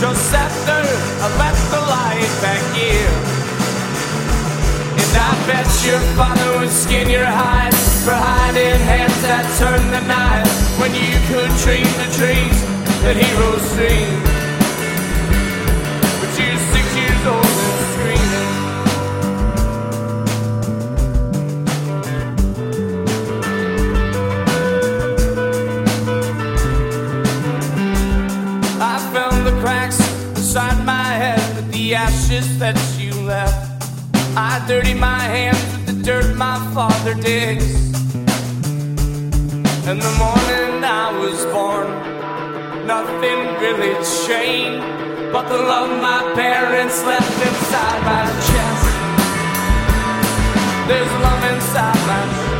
Just after I left the light back here. And I bet your father would skin your hide for hiding hands that turn the night when you could dream the dreams that heroes dream. Ashes that you left. I dirty my hands with the dirt my father digs. And the morning I was born, nothing really changed but the love my parents left inside my chest. There's love inside my chest.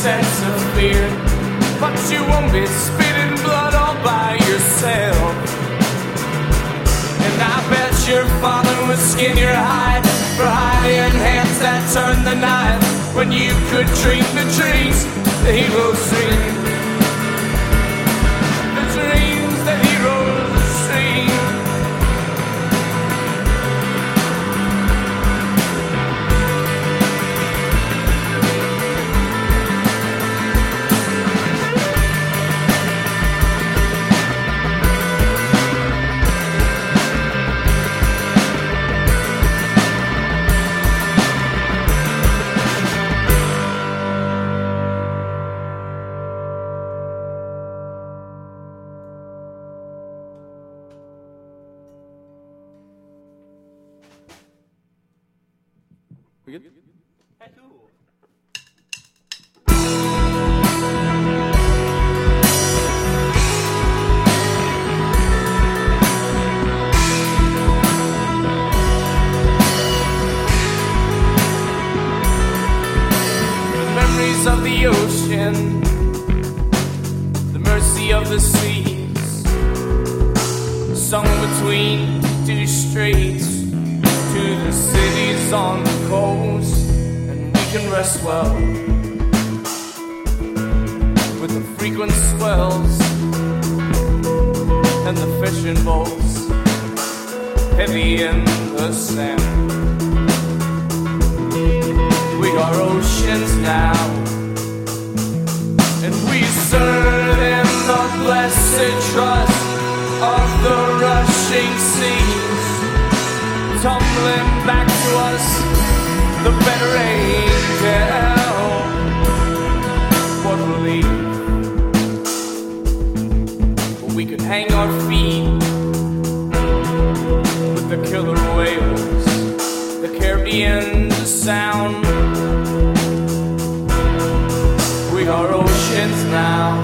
Sense of fear. But you won't be spitting blood all by yourself. And I bet your father would skin your hide for hiding hands that turn the knife when you could dream the dreams the heroes dream. Of the seas, sung between two streets to the cities on the coast, and we can rest well with the frequent swells and the fishing boats heavy in the sand. We are oceans now, and we serve in the blessed trust of the rushing seas, tumbling back to us the better angel. What relief! We could hang our feet with the killer whales, the Caribbean sound. We are oceans now.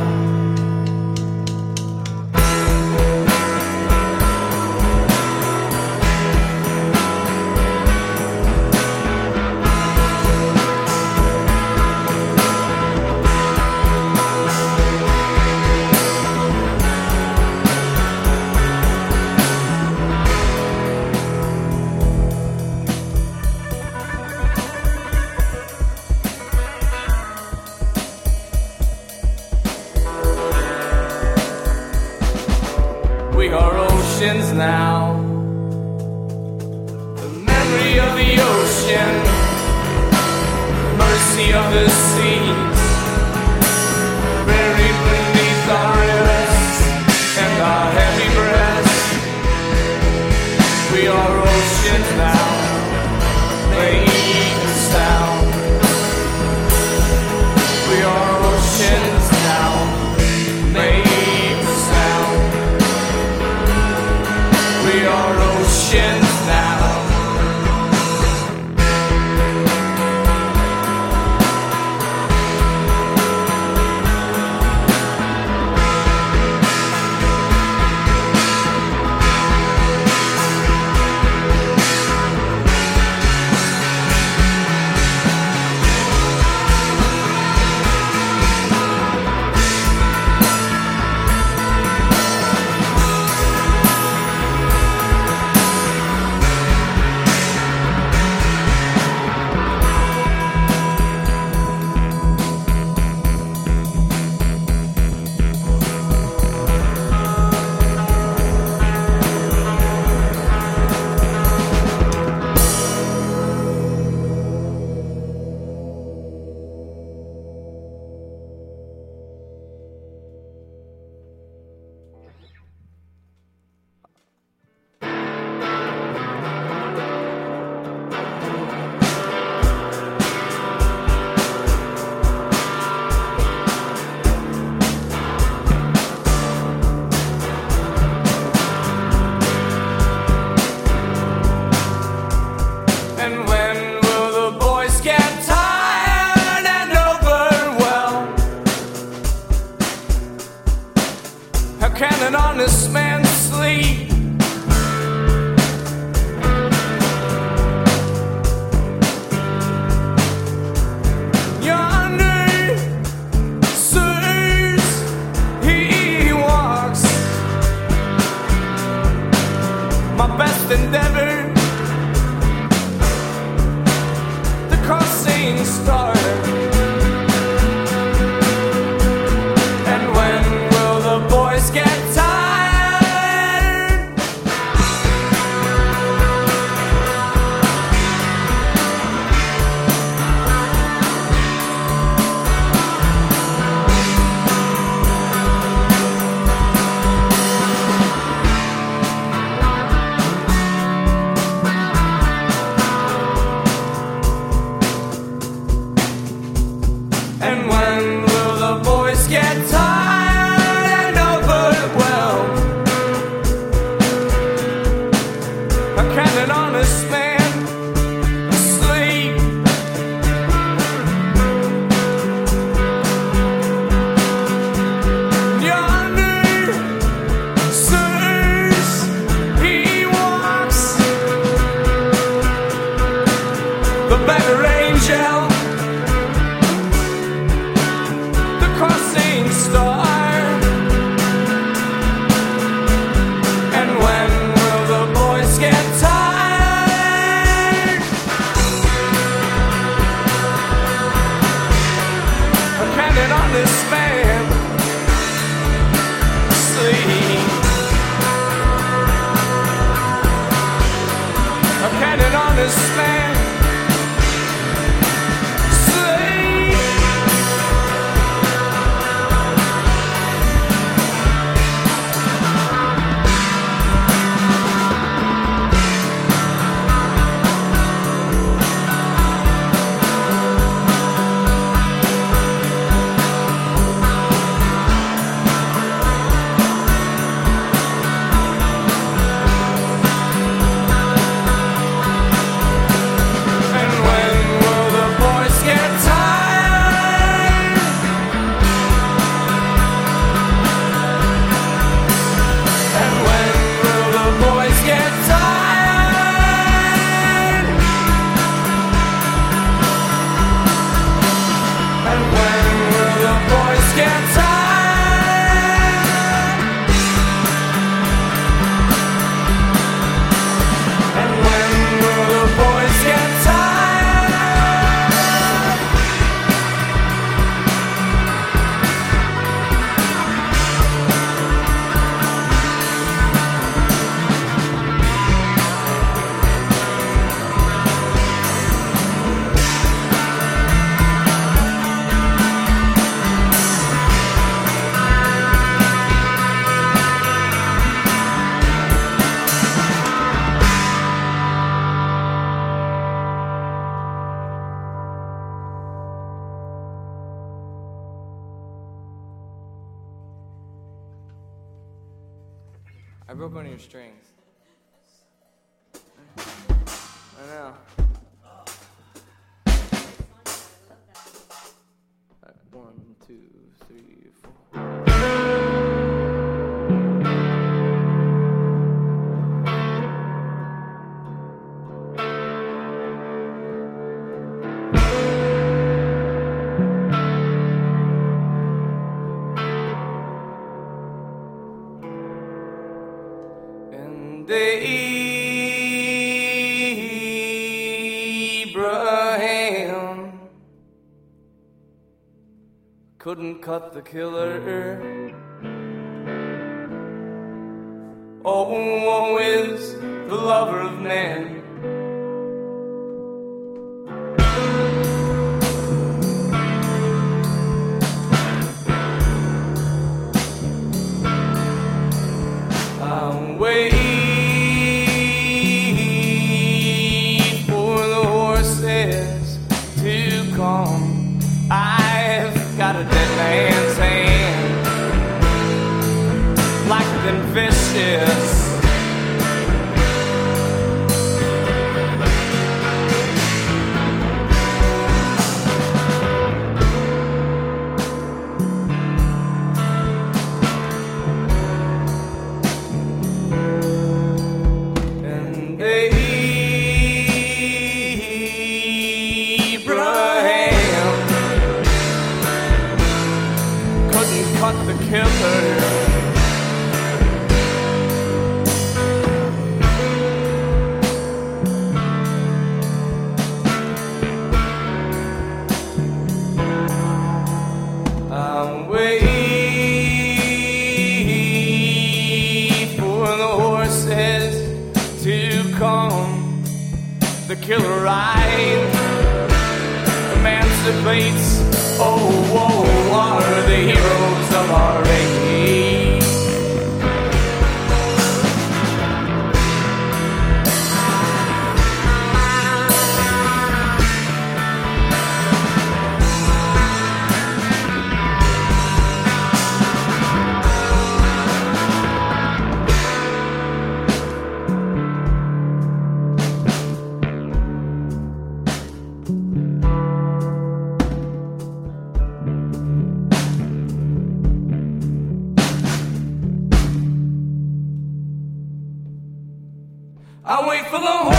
Start. Yeah. One, two, three, four. cut the killer. Oh, is the lover of man. Killer ride emancipates. Oh, whoa, are the heroes of our age. For the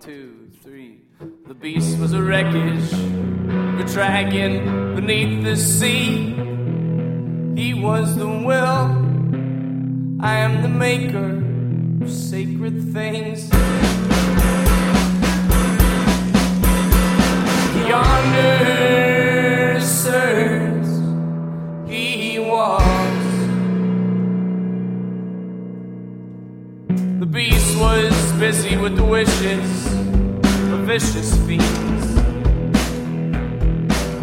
two, three. The beast was a wreckage, a dragon beneath the sea. He was the will, I am the maker of sacred things. Yonder busy with the wishes of vicious fiends.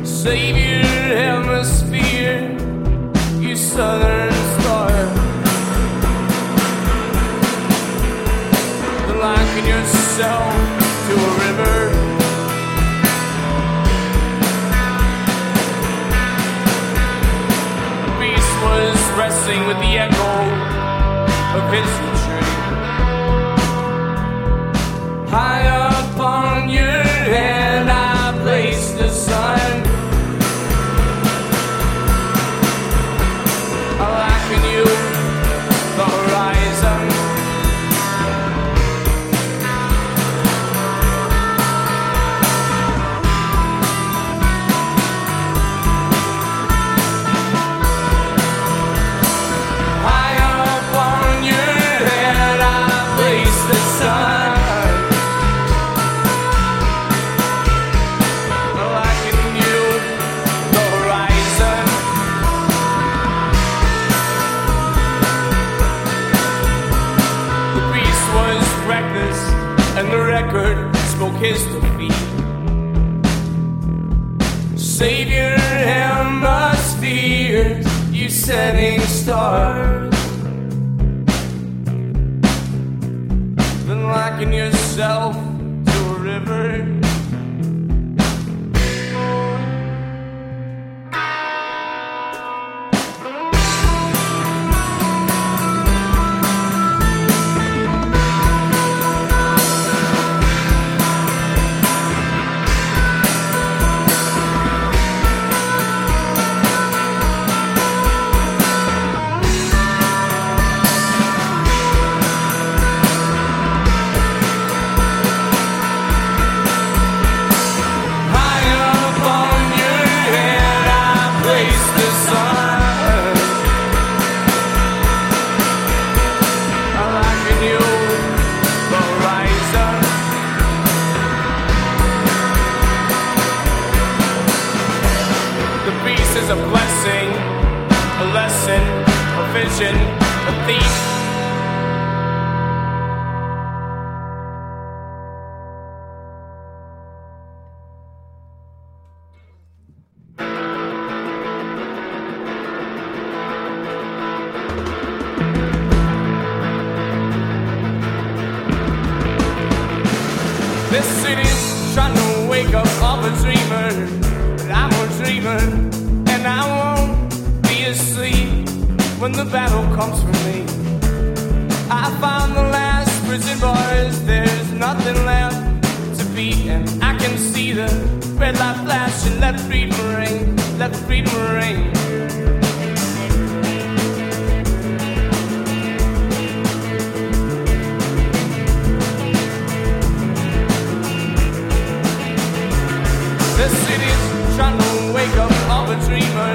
Savior hemisphere, you southern star. Liken yourself to a river. Was wrestling with the echo of his High Savior hemispheres, you setting stars. Then liken yourself the dreamers. But I'm a dreamer, and I won't be asleep when the battle comes for me. I found the last prison bars, there's nothing left to beat, and I can see the red light flashing. Let freedom ring, let freedom ring.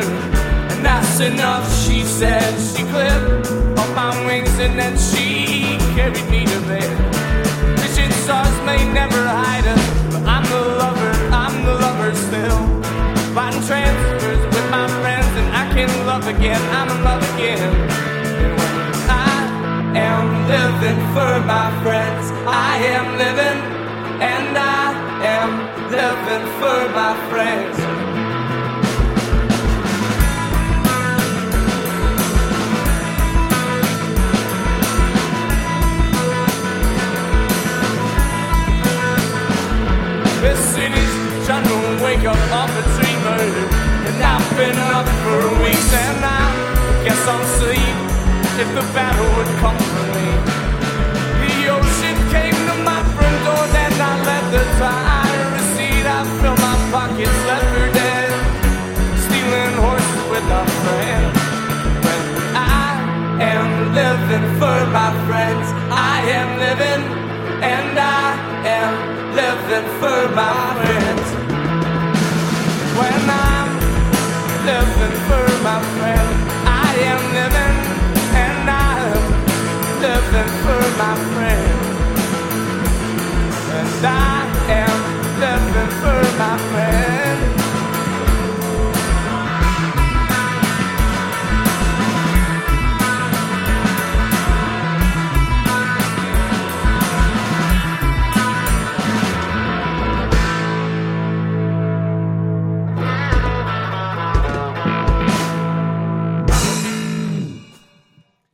Dreamers, and that's enough. She said she clipped up my wings and then she carried me to bed. Vision stars may never hide us, but I'm the lover, I'm the lover still. Buying transfers with my friends, and I can love again, I'm in love again. I am living for my friends, I am living, and I am living for my friends. The battle would come for me. The ocean came to my front door, then I let the tide recede. I filled my pockets, left her dead. Stealing horses with a friend. When I am living for my friends, I am living and I am living for my friends. When I'm living for my friends. suffer, my friend. And I am living for my friend.